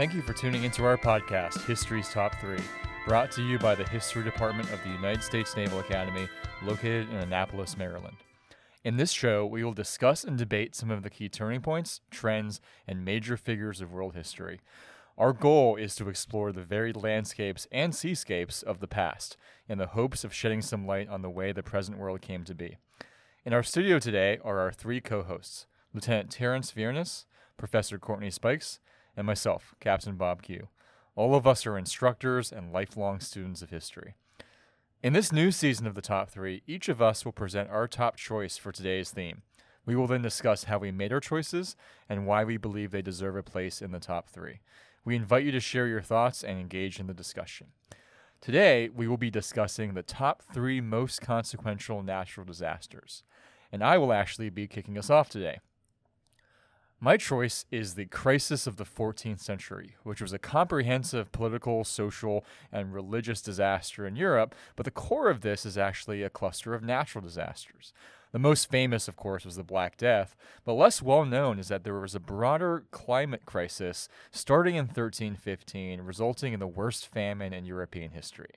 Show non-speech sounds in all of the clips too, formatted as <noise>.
Thank you for tuning into our podcast, History's Top 3, brought to you by the History Department of the United States Naval Academy, located in Annapolis, Maryland. In this show, we will discuss and debate some of the key turning points, trends, and major figures of world history. Our goal is to explore the varied landscapes and seascapes of the past in the hopes of shedding some light on the way the present world came to be. In our studio today are our three co hosts Lieutenant Terrence Viernes, Professor Courtney Spikes, and myself, Captain Bob Q. All of us are instructors and lifelong students of history. In this new season of the Top 3, each of us will present our top choice for today's theme. We will then discuss how we made our choices and why we believe they deserve a place in the top 3. We invite you to share your thoughts and engage in the discussion. Today, we will be discussing the top 3 most consequential natural disasters. And I will actually be kicking us off today. My choice is the crisis of the 14th century, which was a comprehensive political, social, and religious disaster in Europe, but the core of this is actually a cluster of natural disasters. The most famous, of course, was the Black Death, but less well known is that there was a broader climate crisis starting in 1315, resulting in the worst famine in European history.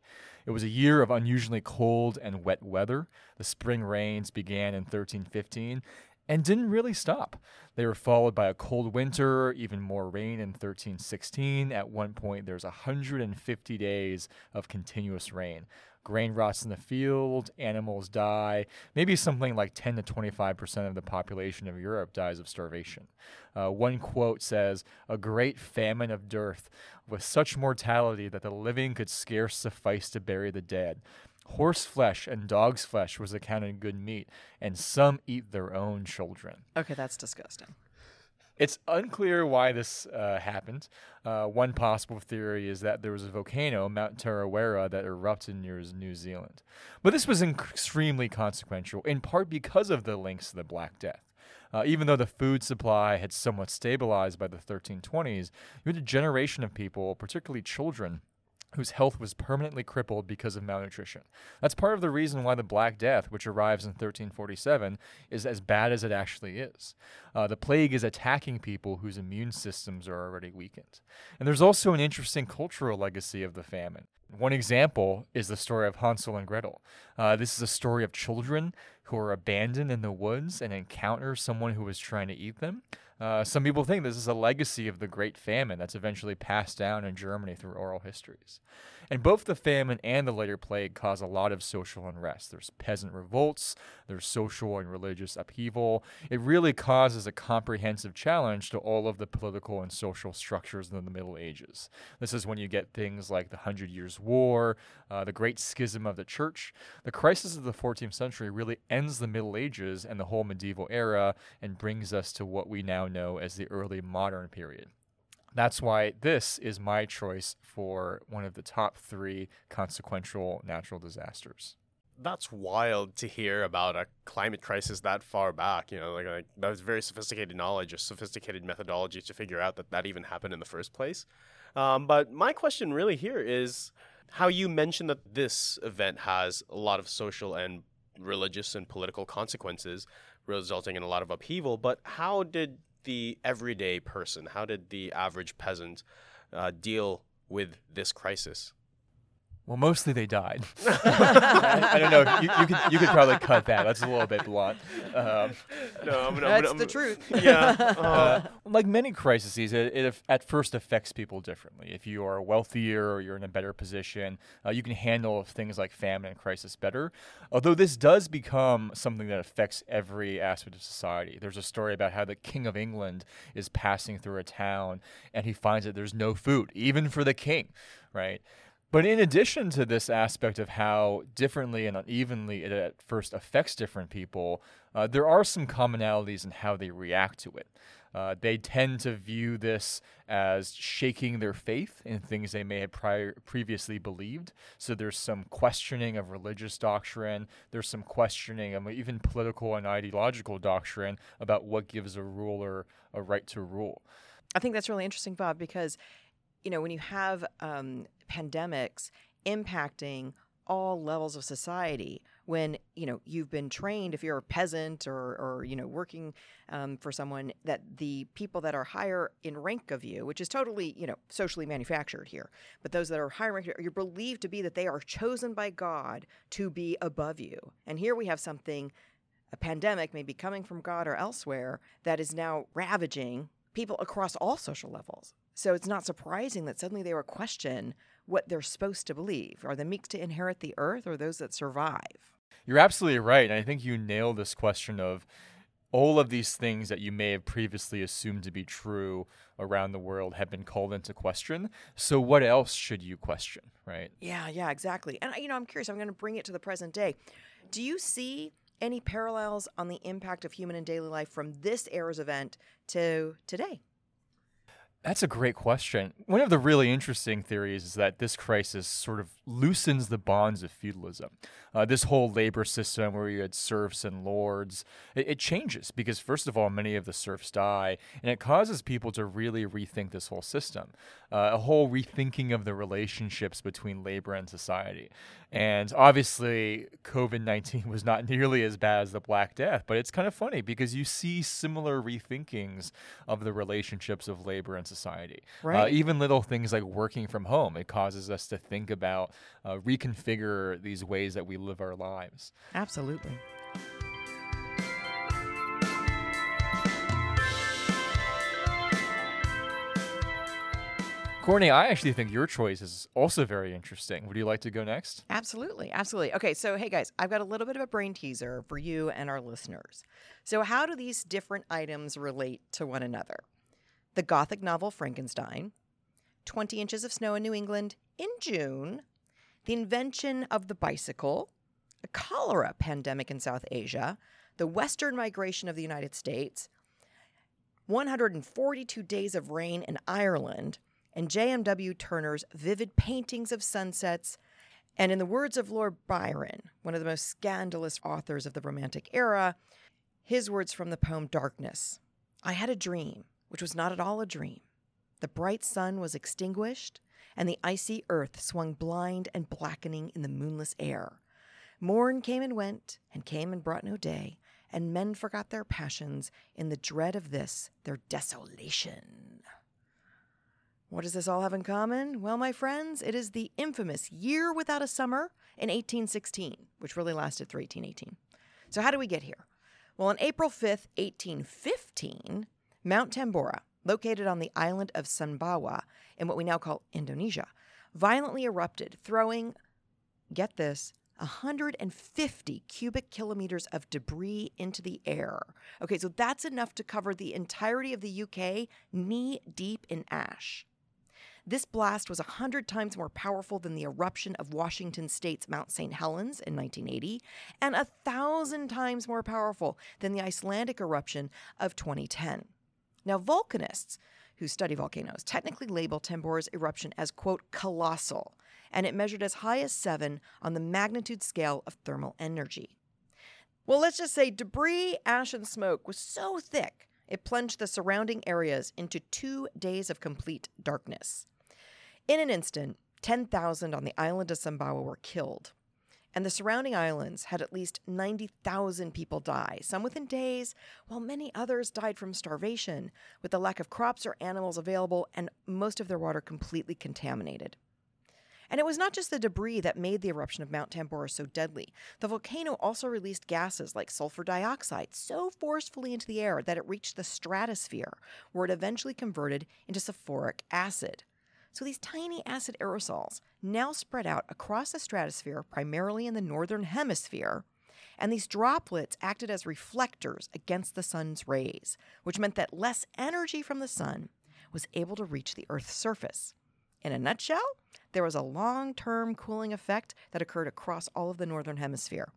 It was a year of unusually cold and wet weather. The spring rains began in 1315 and didn't really stop. They were followed by a cold winter, even more rain in 1316. At one point, there's 150 days of continuous rain. Grain rots in the field, animals die. Maybe something like 10 to 25% of the population of Europe dies of starvation. Uh, one quote says, A great famine of dearth, with such mortality that the living could scarce suffice to bury the dead. Horse flesh and dog's flesh was accounted good meat, and some eat their own children. Okay, that's disgusting. It's unclear why this uh, happened. Uh, one possible theory is that there was a volcano, Mount Tarawera, that erupted near New Zealand. But this was inc- extremely consequential, in part because of the links to the Black Death. Uh, even though the food supply had somewhat stabilized by the 1320s, you had a generation of people, particularly children, whose health was permanently crippled because of malnutrition. That's part of the reason why the Black Death, which arrives in 1347, is as bad as it actually is. Uh, the plague is attacking people whose immune systems are already weakened. And there's also an interesting cultural legacy of the famine. One example is the story of Hansel and Gretel. Uh, this is a story of children who are abandoned in the woods and encounter someone who is trying to eat them. Uh, some people think this is a legacy of the Great Famine that's eventually passed down in Germany through oral histories. And both the famine and the later plague cause a lot of social unrest. There's peasant revolts, there's social and religious upheaval. It really causes a comprehensive challenge to all of the political and social structures in the Middle Ages. This is when you get things like the Hundred Years' War, uh, the Great Schism of the Church. The crisis of the 14th century really ends the Middle Ages and the whole medieval era and brings us to what we now know as the early modern period. That's why this is my choice for one of the top three consequential natural disasters. That's wild to hear about a climate crisis that far back. You know, like, like that was very sophisticated knowledge, a sophisticated methodology to figure out that that even happened in the first place. Um, but my question really here is how you mentioned that this event has a lot of social and religious and political consequences, resulting in a lot of upheaval. But how did the everyday person? How did the average peasant uh, deal with this crisis? Well, mostly they died. I, <laughs> I, don't know. You, you, could you could probably cut that. That's a little bit blunt. Um, no, I'm, that's I'm, the truth. <laughs> Yeah. Uh, uh, like many crises, it, it, at first affects people differently. If you are wealthier or you're in a better position, uh, you can handle things like famine and crisis better. Although this does become something that affects every aspect of society. There's a story about how the King of England is passing through a town and he finds that there's no food, even for the king, right? But in addition to this aspect of how differently and unevenly it at first affects different people, uh, there are some commonalities in how they react to it. Uh, they tend to view this as shaking their faith in things they may have prior, previously believed. So there's some questioning of religious doctrine. There's some questioning of even political and ideological doctrine about what gives a ruler a right to rule. I think that's really interesting, Bob, because you know when you have um, pandemics impacting all levels of society, when you know you've been trained if you're a peasant or or you know working um, for someone that the people that are higher in rank of you which is totally you know socially manufactured here but those that are higher rank you're believed to be that they are chosen by god to be above you. And here we have something a pandemic maybe coming from god or elsewhere that is now ravaging people across all social levels so it's not surprising that suddenly they were question what they're supposed to believe are the meek to inherit the earth or those that survive you're absolutely right. And I think you nailed this question of all of these things that you may have previously assumed to be true around the world have been called into question. So what else should you question, right? Yeah, yeah, exactly. And you know, I'm curious, I'm going to bring it to the present day. Do you see any parallels on the impact of human and daily life from this era's event to today? That's a great question. One of the really interesting theories is that this crisis sort of loosens the bonds of feudalism. Uh, this whole labor system where you had serfs and lords, it, it, changes because, first of all, many of the serfs die, and it causes people to really rethink this whole system, uh, a whole rethinking of the relationships between labor and society. And obviously, COVID 19 was not <laughs> nearly as bad as the Black Death, but it's kind of funny because you see similar rethinkings of the relationships of labor and society. Uh, right. Uh, even little things like working from home, it causes us to think about uh, reconfigure these ways that we live our lives. Absolutely. Courtney, I actually think your choice is also very interesting. Would you like to go next? Absolutely. Absolutely. Okay, so hey guys, I've got a little bit of a brain teaser for you and our listeners. So, how do these different items relate to one another? The Gothic novel Frankenstein, 20 inches of snow in New England in June, the invention of the bicycle, a cholera pandemic in South Asia, the western migration of the United States, 142 days of rain in Ireland, and J.M.W. Turner's vivid paintings of sunsets. And in the words of Lord Byron, one of the most scandalous authors of the Romantic era, his words from the poem Darkness I had a dream, which was not at all a dream. The bright sun was extinguished, and the icy earth swung blind and blackening in the moonless air. Morn came and went, and came and brought no day, and men forgot their passions in the dread of this, their desolation. What does this all have in common? Well, my friends, it is the infamous Year Without a Summer in 1816, which really lasted through 1818. So, how do we get here? Well, on April 5th, 1815, Mount Tambora, located on the island of Sumbawa in what we now call Indonesia, violently erupted, throwing, get this, 150 cubic kilometers of debris into the air. Okay, so that's enough to cover the entirety of the UK knee deep in ash. This blast was 100 times more powerful than the eruption of Washington state's Mount St. Helens in 1980, and a thousand times more powerful than the Icelandic eruption of 2010. Now, volcanists who study volcanoes technically label Tambora's eruption as, quote, colossal, and it measured as high as seven on the magnitude scale of thermal energy. Well, let's just say debris, ash, and smoke was so thick it plunged the surrounding areas into two days of complete darkness. In an instant, 10,000 on the island of Sumbawa were killed, and the surrounding islands had at least 90,000 people die, some within days, while many others died from starvation, with the lack of crops or animals available and most of their water completely contaminated. And it was not just the debris that made the eruption of Mount Tambora so deadly. The volcano also released gases like sulfur dioxide so forcefully into the air that it reached the stratosphere, where it eventually converted into sulfuric acid. So these tiny acid aerosols now spread out across the stratosphere, primarily in the northern hemisphere, and these droplets acted as reflectors against the sun's rays, which meant that less energy from the sun was able to reach the Earth's surface. In a nutshell, there was a long term cooling effect that occurred across all of the northern hemisphere.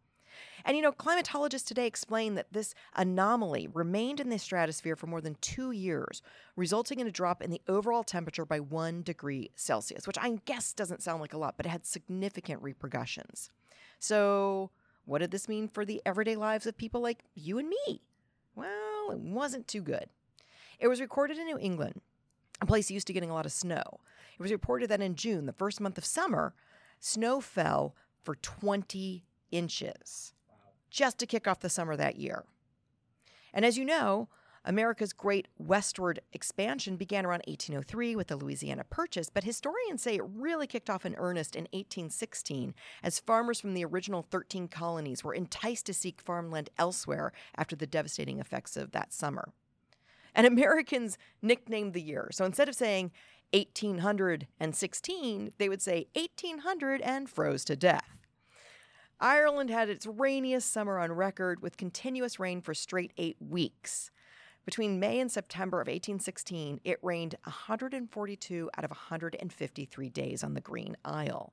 And you know, climatologists today explain that this anomaly remained in the stratosphere for more than two years, resulting in a drop in the overall temperature by one degree Celsius, which I guess doesn't sound like a lot, but it had significant repercussions. So, what did this mean for the everyday lives of people like you and me? Well, it wasn't too good. It was recorded in New England, a place used to getting a lot of snow. It was reported that in June, the first month of summer, snow fell for 20 inches just to kick off the summer that year. And as you know, America's great westward expansion began around 1803 with the Louisiana Purchase, but historians say it really kicked off in earnest in 1816 as farmers from the original 13 colonies were enticed to seek farmland elsewhere after the devastating effects of that summer. And Americans nicknamed the year. So instead of saying 1816, they would say 1800 and froze to death. Ireland had its rainiest summer on record with continuous rain for straight eight weeks. Between May and September of 1816, it rained 142 out of 153 days on the Green Isle.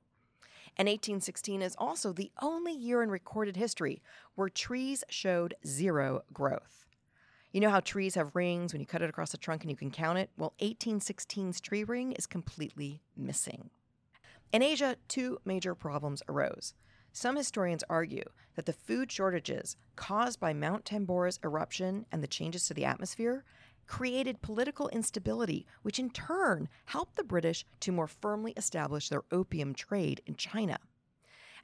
And 1816 is also the only year in recorded history where trees showed zero growth. You know how trees have rings when you cut it across the trunk and you can count it? Well, 1816's tree ring is completely missing. In Asia, two major problems arose. Some historians argue that the food shortages caused by Mount Tambora's eruption and the changes to the atmosphere created political instability, which in turn helped the British to more firmly establish their opium trade in China.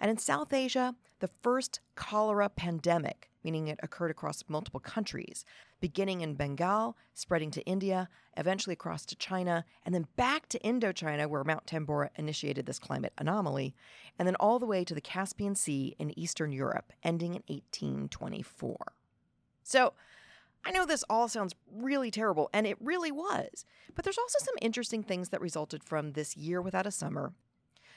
And in South Asia, the first cholera pandemic meaning it occurred across multiple countries, beginning in Bengal, spreading to India, eventually across to China, and then back to Indochina, where Mount Tambora initiated this climate anomaly, and then all the way to the Caspian Sea in Eastern Europe, ending in 1824. So, I know this all sounds really terrible, and it really was, but there's also some interesting things that resulted from this year without a summer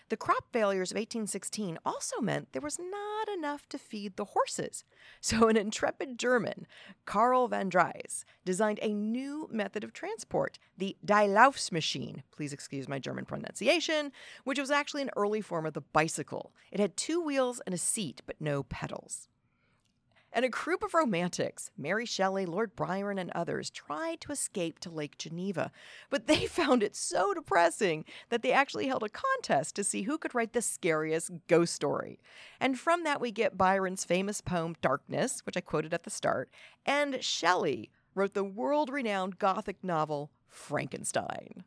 the crop failures of 1816 also meant there was not enough to feed the horses. <laughs> So, an intrepid German, Karl von Drais, designed a new method of transport, the Die please excuse my German pronunciation, which was actually an early form of the bicycle. It had two wheels and a seat, but no pedals and a group of romantics, Mary Shelley, Lord Byron, and others, tried to escape to Lake Geneva. But they <laughs> found it so depressing that they actually held a contest to see who could write the scariest ghost story. And from that, we get Byron's famous poem, Darkness, which I quoted at the start, and Shelley wrote the world renowned Gothic novel, Frankenstein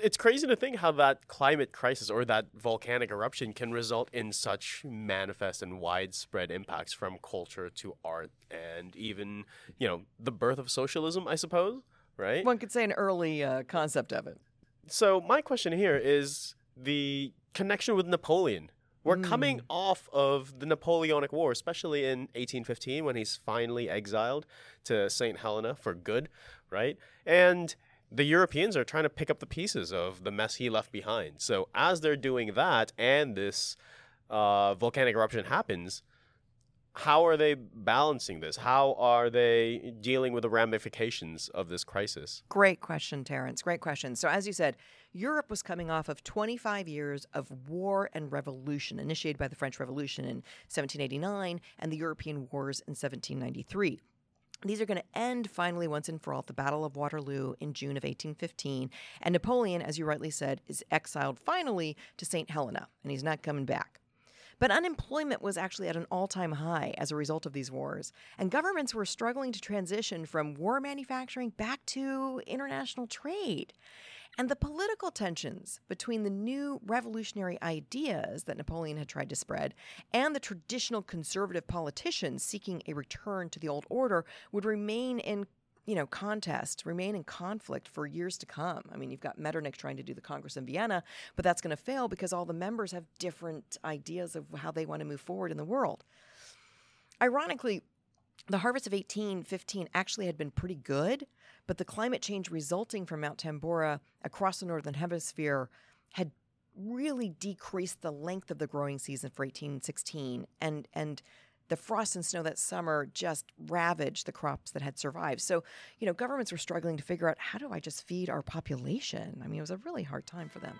it's crazy to think how that climate crisis or that volcanic eruption can result in such manifest and widespread impacts from culture to art and even, you know, the birth of socialism, I suppose, right? One could say an early uh, concept of it. So, my question here is the connection with Napoleon. We're mm. coming off of the Napoleonic War, especially in 1815 when he's finally exiled to St. Helena for good, right? And the Europeans are trying to pick up the pieces of the mess he left behind. So as they're doing that, and this uh, volcanic eruption happens, how are they balancing this? How are they dealing with the ramifications of this crisis? Great question, Terence. Great question. So, as you said, Europe was coming off of 25 years of war and revolution, initiated by the French Revolution in 1789 and the European Wars in 1793. These are going to end finally once and for all at the Battle of Waterloo in June of 1815. And Napoleon, as you rightly said, is exiled finally to St. Helena, and he's not coming back. But unemployment was actually at an all time high as a result of these wars, and governments were struggling to transition from war manufacturing back to international trade. And the political tensions between the new revolutionary ideas that Napoleon had tried to spread and the traditional conservative politicians seeking a return to the old order would remain in you know, contest, remain in conflict for years to come. I mean, you've got Metternich trying to do the Congress in Vienna, but that's going to fail because all the members have different ideas of how they want to move forward in the world. Ironically, the harvest of 1815 actually had been pretty good, but the climate change resulting from Mount Tambora across the northern hemisphere had really decreased the length of the growing season for 1816 and and the frost and snow that summer just ravaged the crops that had survived. So, you know, governments were struggling to figure out how do I just feed our population? I mean, it was a really hard time for them.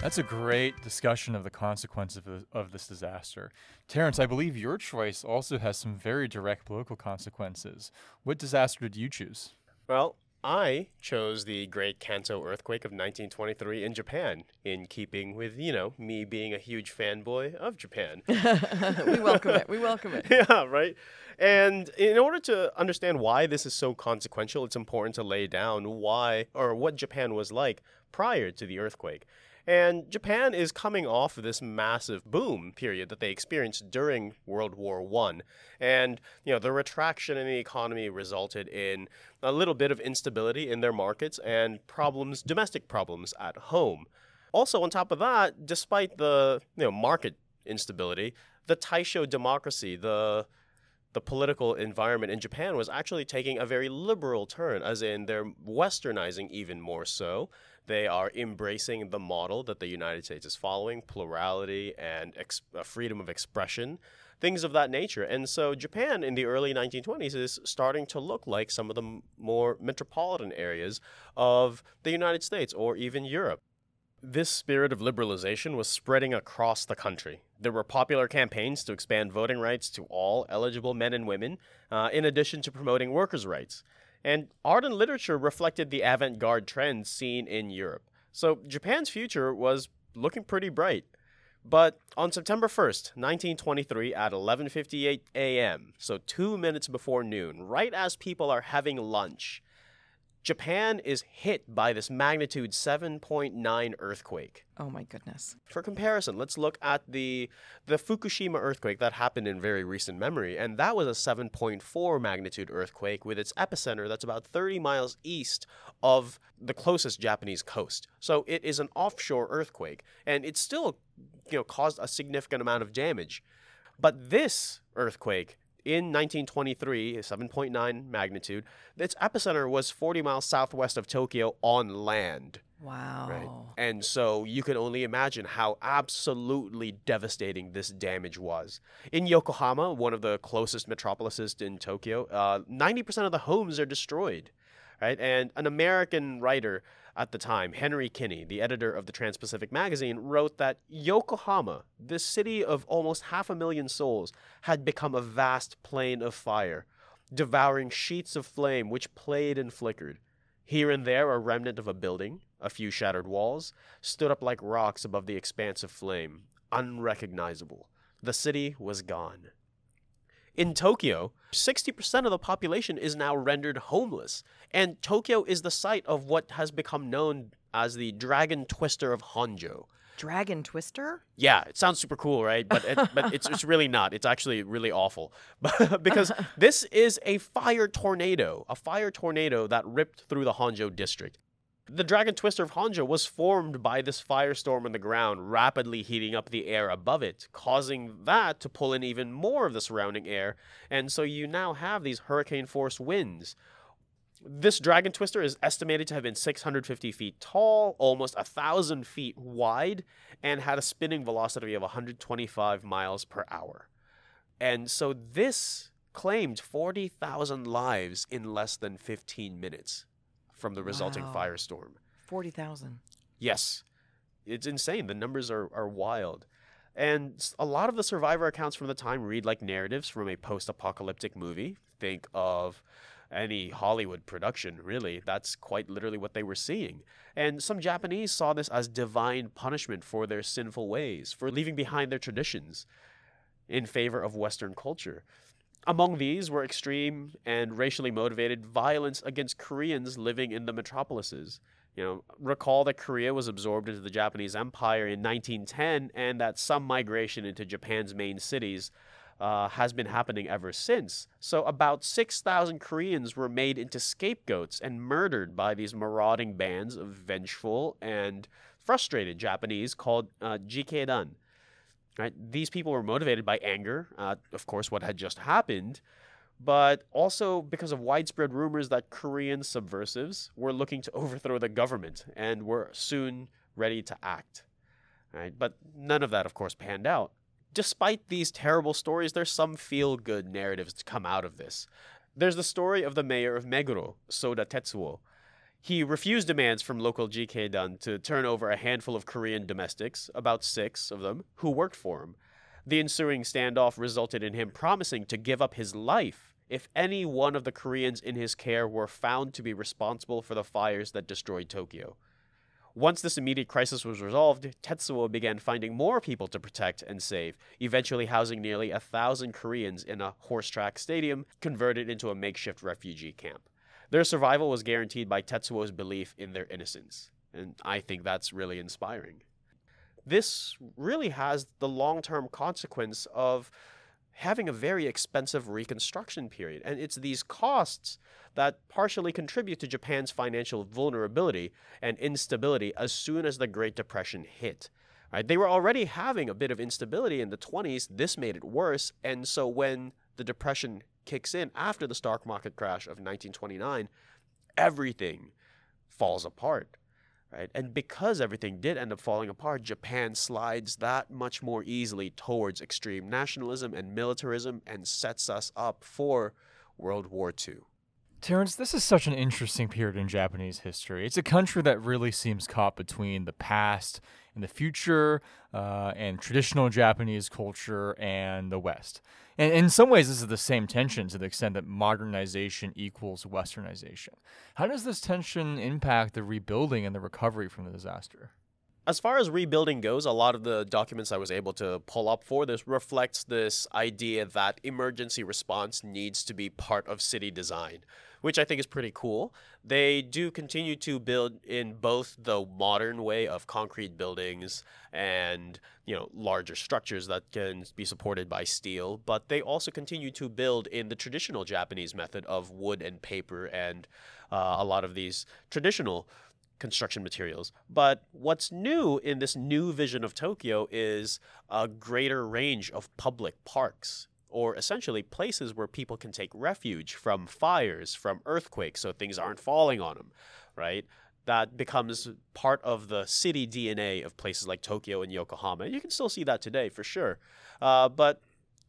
That's a great discussion of the consequences of, of this disaster. Terence, I believe your choice also has some very direct political consequences. What disaster did you choose? Well, I chose the Great Kanto earthquake of 1923 in Japan, in keeping with, you know, me being a huge fanboy of Japan. <laughs> we welcome it. We welcome it. <laughs> yeah, right. And in order to understand why this is so consequential, it's important to lay down why or what Japan was like prior to the earthquake. And Japan is coming off of this massive boom period that they experienced during World War One. And, you know, the retraction in the economy resulted in a little bit of instability in their markets and problems, domestic problems at home. Also, on top of that, despite the you know market instability, the Taisho democracy, the the political environment in Japan was actually taking a very liberal turn, as in they're westernizing even more so. They are embracing the model that the United States is following plurality and ex- uh, freedom of expression, things of that nature. And so Japan in the early 1920s is starting to look like some of the m- more metropolitan areas of the United States or even Europe. This spirit of liberalization was spreading across the country. There were popular campaigns to expand voting rights to all eligible men and women, uh, in addition to promoting workers' rights. And art and literature reflected the avant garde trends seen in Europe. So Japan's future was looking pretty bright. But on September 1st, 1923 at 11:58 a.m., so 2 minutes before noon, right as people are having lunch, Japan is hit by this magnitude 7.9 earthquake. Oh my goodness. For comparison, let's look at the the Fukushima earthquake that happened in very recent memory, and that was a 7.4 magnitude earthquake with its epicenter that's about 30 miles east of the closest Japanese coast. So it is an offshore earthquake, and it still, you know, caused a significant amount of damage. But this earthquake in 1923, 7.9 magnitude, its epicenter was 40 miles southwest of Tokyo on land. Wow. Right. And so you can only imagine how absolutely devastating this damage was. In Yokohama, one of the closest metropolises in Tokyo, uh, 90% of the homes are destroyed. Right. And an American writer at the time, Henry Kinney, the editor of the Trans Pacific magazine, wrote that Yokohama, this city of almost half a million souls, had become a vast plain of fire, devouring sheets of flame which played and flickered. Here and there, a remnant of a building, a few shattered walls, stood up like rocks above the expanse of flame, unrecognizable. The city was gone. In Tokyo, 60% of the population is now rendered homeless, and Tokyo is the site of what has become known as the Dragon Twister of Honjo. Dragon Twister? Yeah, it sounds super cool, right? But it, but it's it's really not. It's actually really awful, <laughs> because <laughs> this is a fire tornado, a fire tornado that ripped through the Honjo district. The Dragon Twister of Honjo was formed by this firestorm in the ground, rapidly heating up the air above it, causing that to pull in even more of the surrounding air, and so you now have these hurricane force winds. This Dragon Twister is estimated to have been 650 feet tall, almost 1,000 feet wide, and had a spinning velocity of 125 miles per hour. And so this claimed 40,000 lives in less than 15 minutes from the resulting Wow. firestorm. 40,000. Yes. It's insane. The numbers are, are wild. And a lot of the survivor accounts from the time read like narratives from a post apocalyptic movie. Think of any Hollywood production, really. That's quite literally what they were seeing. And some Japanese saw this as divine punishment for their sinful ways, for leaving behind their traditions in favor of Western culture. Among these were extreme and racially motivated violence against Koreans living in the metropolises. You know, recall that Korea was absorbed into the Japanese Empire in 1910 and that some migration into Japan's main cities uh, has been happening ever since. So, about 6,000 Koreans were made into scapegoats and murdered by these marauding bands of vengeful and frustrated Japanese called uh, Jikeidan. Right? These people were motivated by anger, uh, of course, what had just happened, but also because of widespread rumors that Korean subversives were looking to overthrow the government and were soon ready to act. Right? But none of that, of course, panned out. Despite these terrible stories, there's some feel good narratives to come out of this. There's the story of the mayor of Meguro, Soda Tetsuo. He refused demands from local Jikeidan to turn over a handful of Korean domestics, about six of them, who worked for him. The ensuing standoff resulted in him promising to give up his life if any one of the Koreans in his care were found to be responsible for the fires that destroyed Tokyo. Once this immediate crisis was resolved, Tetsuo began finding more people to protect and save, eventually housing nearly a thousand Koreans in a horse track stadium converted into a makeshift refugee camp. Their survival was guaranteed by Tetsuo's belief in their innocence, and I think that's really inspiring. This really has the long term consequence of having a very expensive reconstruction period. And it's these costs that partially contribute to Japan's financial vulnerability and instability as soon as the Great Depression hit. Right? They were already having a bit of instability in the 20s. This made it worse. And so when the Depression kicks in after the stock market crash of 1929, everything falls apart right? And because everything did end up falling apart, Japan slides that much more easily towards extreme nationalism and militarism and sets us up for World War II. Terrence, this is such an interesting period in Japanese history. It's a country that really seems caught between the past and the future, uh, and traditional Japanese culture and the West. And in some ways, this is the same tension to the extent that modernization equals westernization. How does this tension impact the rebuilding and the recovery from the disaster? As far as rebuilding goes, a lot of the documents I was able to pull up for this reflects this idea that emergency response needs to be part of city design which I think is pretty cool. They do continue to build in both the modern way of concrete buildings and you know larger structures that can be supported by steel, but they also continue to build in the traditional Japanese method of wood and paper and uh, a lot of these traditional construction materials. But what's new in this new vision of Tokyo is a greater range of public parks or essentially places where people can take refuge from fires, from earthquakes, so things aren't falling on them, right? That becomes part of the city DNA of places like Tokyo and Yokohama. You can still see that today for sure. Uh, but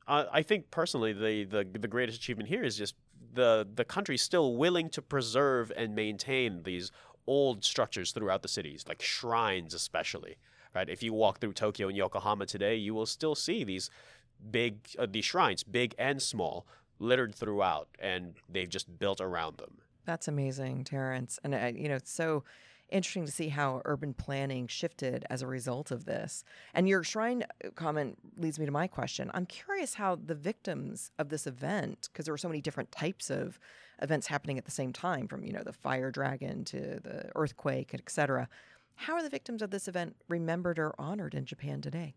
uh, I think personally, the, the the greatest achievement here is just the the country still willing to preserve and maintain these old structures throughout the cities, like shrines especially. Right? If you walk through Tokyo and Yokohama today, you will still see these big uh, these shrines, big and small, littered throughout, and they've just built around them. That's amazing, Terrence. And uh, you know, it's so interesting to see how urban planning shifted as a result of this. And your shrine uh, comment leads me to my question. I'm curious how the victims of this event, because there were so many different types of events happening at the same time, from you know the fire dragon to the earthquake, etc. How are the victims of this event remembered or honored in Japan today?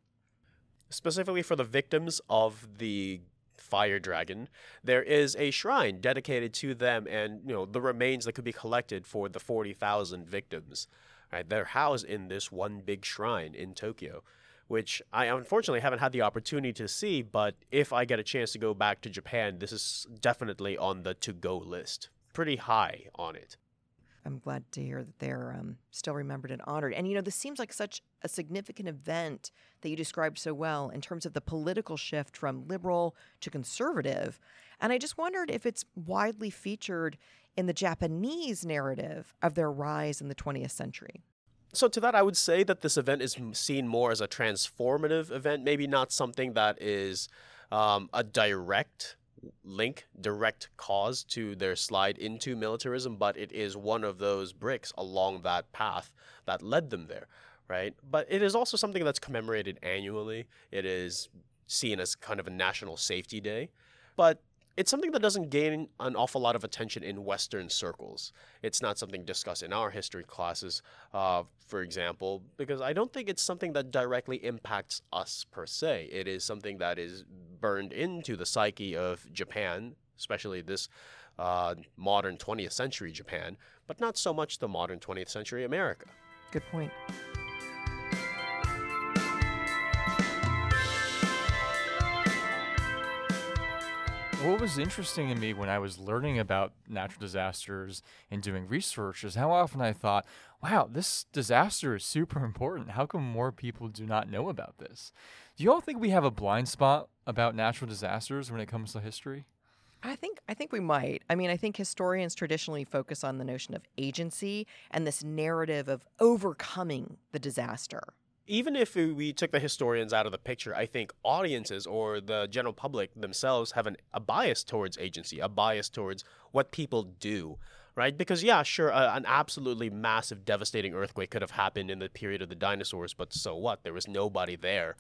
Specifically for the victims of the fire dragon there is a shrine dedicated to them and you know the remains that could be collected for the 40,000 victims right? They're housed in this one big shrine in Tokyo which I unfortunately haven't had the opportunity to see but if I get a chance to go back to Japan this is definitely on the to go list. Pretty high on it I'm glad to hear that they're um, still remembered and honored. And you know, this seems like such a significant event that you described so well in terms of the political shift from liberal to conservative. And I just wondered if it's widely featured in the Japanese narrative of their rise in the 20th century. So, to that, I would say that this event is seen more as a transformative event, maybe not something that is um, a direct link direct cause to their slide into militarism, but it is one of those bricks along that path that led them there, right? But it is also something that's commemorated annually. It is seen as kind of a national safety day. But it's something that doesn't gain an awful lot of attention in Western circles. It's not something discussed in our history classes, uh, for example, because I don't think it's something that directly impacts us per se. It is something that is burned into the psyche of Japan, especially this uh, modern 20th century Japan, but not so much the modern 20th century America. Good point. What was interesting to me when I was learning about natural disasters and doing research is how often I thought, wow, this disaster is super important. How come more people do not know about this? Do you all think we have a blind spot about natural disasters when it comes to history? I think I think we might. I mean, I think historians traditionally focus on the notion of agency and this narrative of overcoming the disaster. Even if we took the historians out of the picture, I think audiences or the general public themselves have an, a bias towards agency, a bias towards what people do right? Because yeah, sure, uh, an absolutely massive, devastating earthquake could have happened in the period of the dinosaurs, but so what? There was nobody there,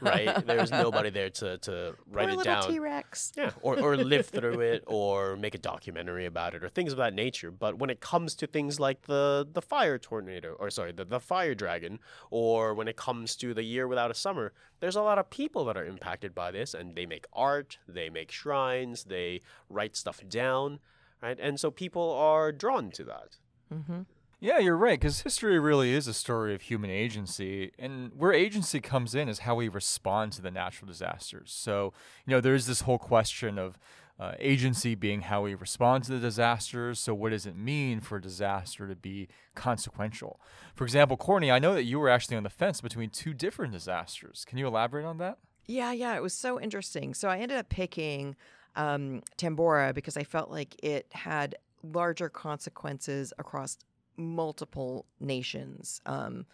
right? There was nobody there to to <laughs> write Poor it down. T-Rex. Yeah, or, or <laughs> live through it, or make a documentary about it, or things of that nature. But when it comes to things like the the fire tornado, or sorry, the, the fire dragon, or when it comes to the year without a summer, there's a lot of people that are impacted by this, and they make art, they make shrines, they write stuff down right? And so people are drawn to that. Mm-hmm. Yeah, you're right, because history really is a story of human agency. And where agency comes in is how we respond to the natural disasters. So, you know, there's this whole question of uh, agency being how we respond to the disasters. So, what does it mean for a disaster to be consequential? For example, Courtney, I know that you were actually on the fence between two different disasters. Can you elaborate on that? Yeah, yeah, it was so interesting. So, I ended up picking um, Tambora because I felt like it had larger consequences across multiple nations. Um,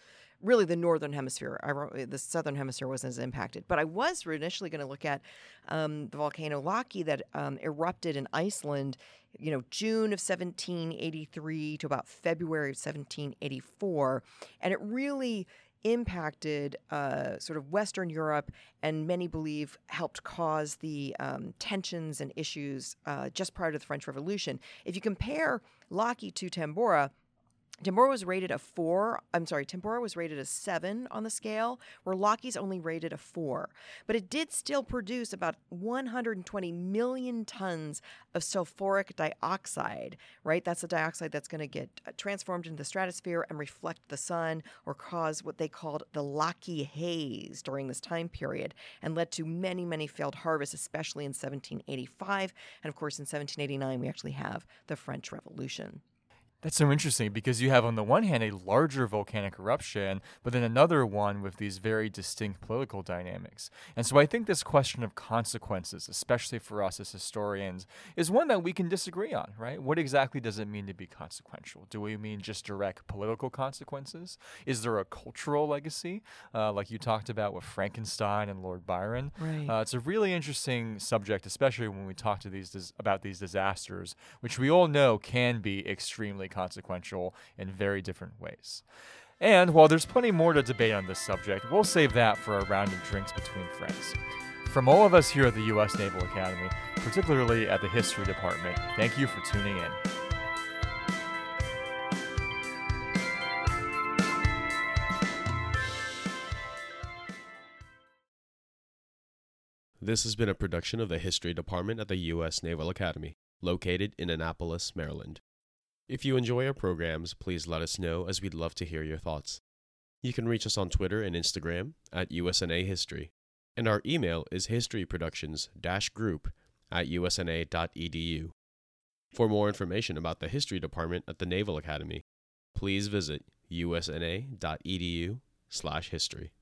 really, the northern hemisphere. I, the southern hemisphere wasn't as impacted. But I was initially going to look at um, the volcano Laki that um, erupted in Iceland. You know, June of 1783 to about February of 1784, and it really impacted uh, sort of Western Europe and many believe helped cause the um, tensions and issues uh, just prior to the French Revolution. If you compare Laki to Tambora, Tambora was rated a four. I'm sorry, Tambora was rated a seven on the scale, where Laki's only rated a four. But it did still produce about 120 million tons of sulfuric dioxide, right? That's the dioxide that's going to get uh, transformed into the stratosphere and reflect the sun or cause what they called the Laki haze during this time period and led to many, many failed harvests, especially in 1785. And of course, in 1789, we actually have the French Revolution. That's so interesting because you have, on the one hand, a larger volcanic eruption, but then another one with these very distinct political dynamics. And so I think this question of consequences, especially for us as historians, is one that we can disagree on, right? What exactly does it mean to be consequential? Do we mean just direct political consequences? Is there a cultural legacy, uh, like you talked about with Frankenstein and Lord Byron? Right. Uh, it's a really interesting subject, especially when we talk to these dis- about these disasters, which we all know can be extremely consequential in very different ways. And while there's plenty more to debate on this subject, we'll save that for a round of drinks between friends. From all of us here at the U.S. Naval Academy, particularly at the History Department, thank you for tuning in. This has been a production of the History Department at the U.S. Naval Academy, located in Annapolis, Maryland. If you enjoy our programs, please let us know as we'd love to hear your thoughts. You can reach us on Twitter and Instagram at USNA History, and our email is historyproductions-group at usna.edu. For more information about the History Department at the Naval Academy, please visit usna.edu/history.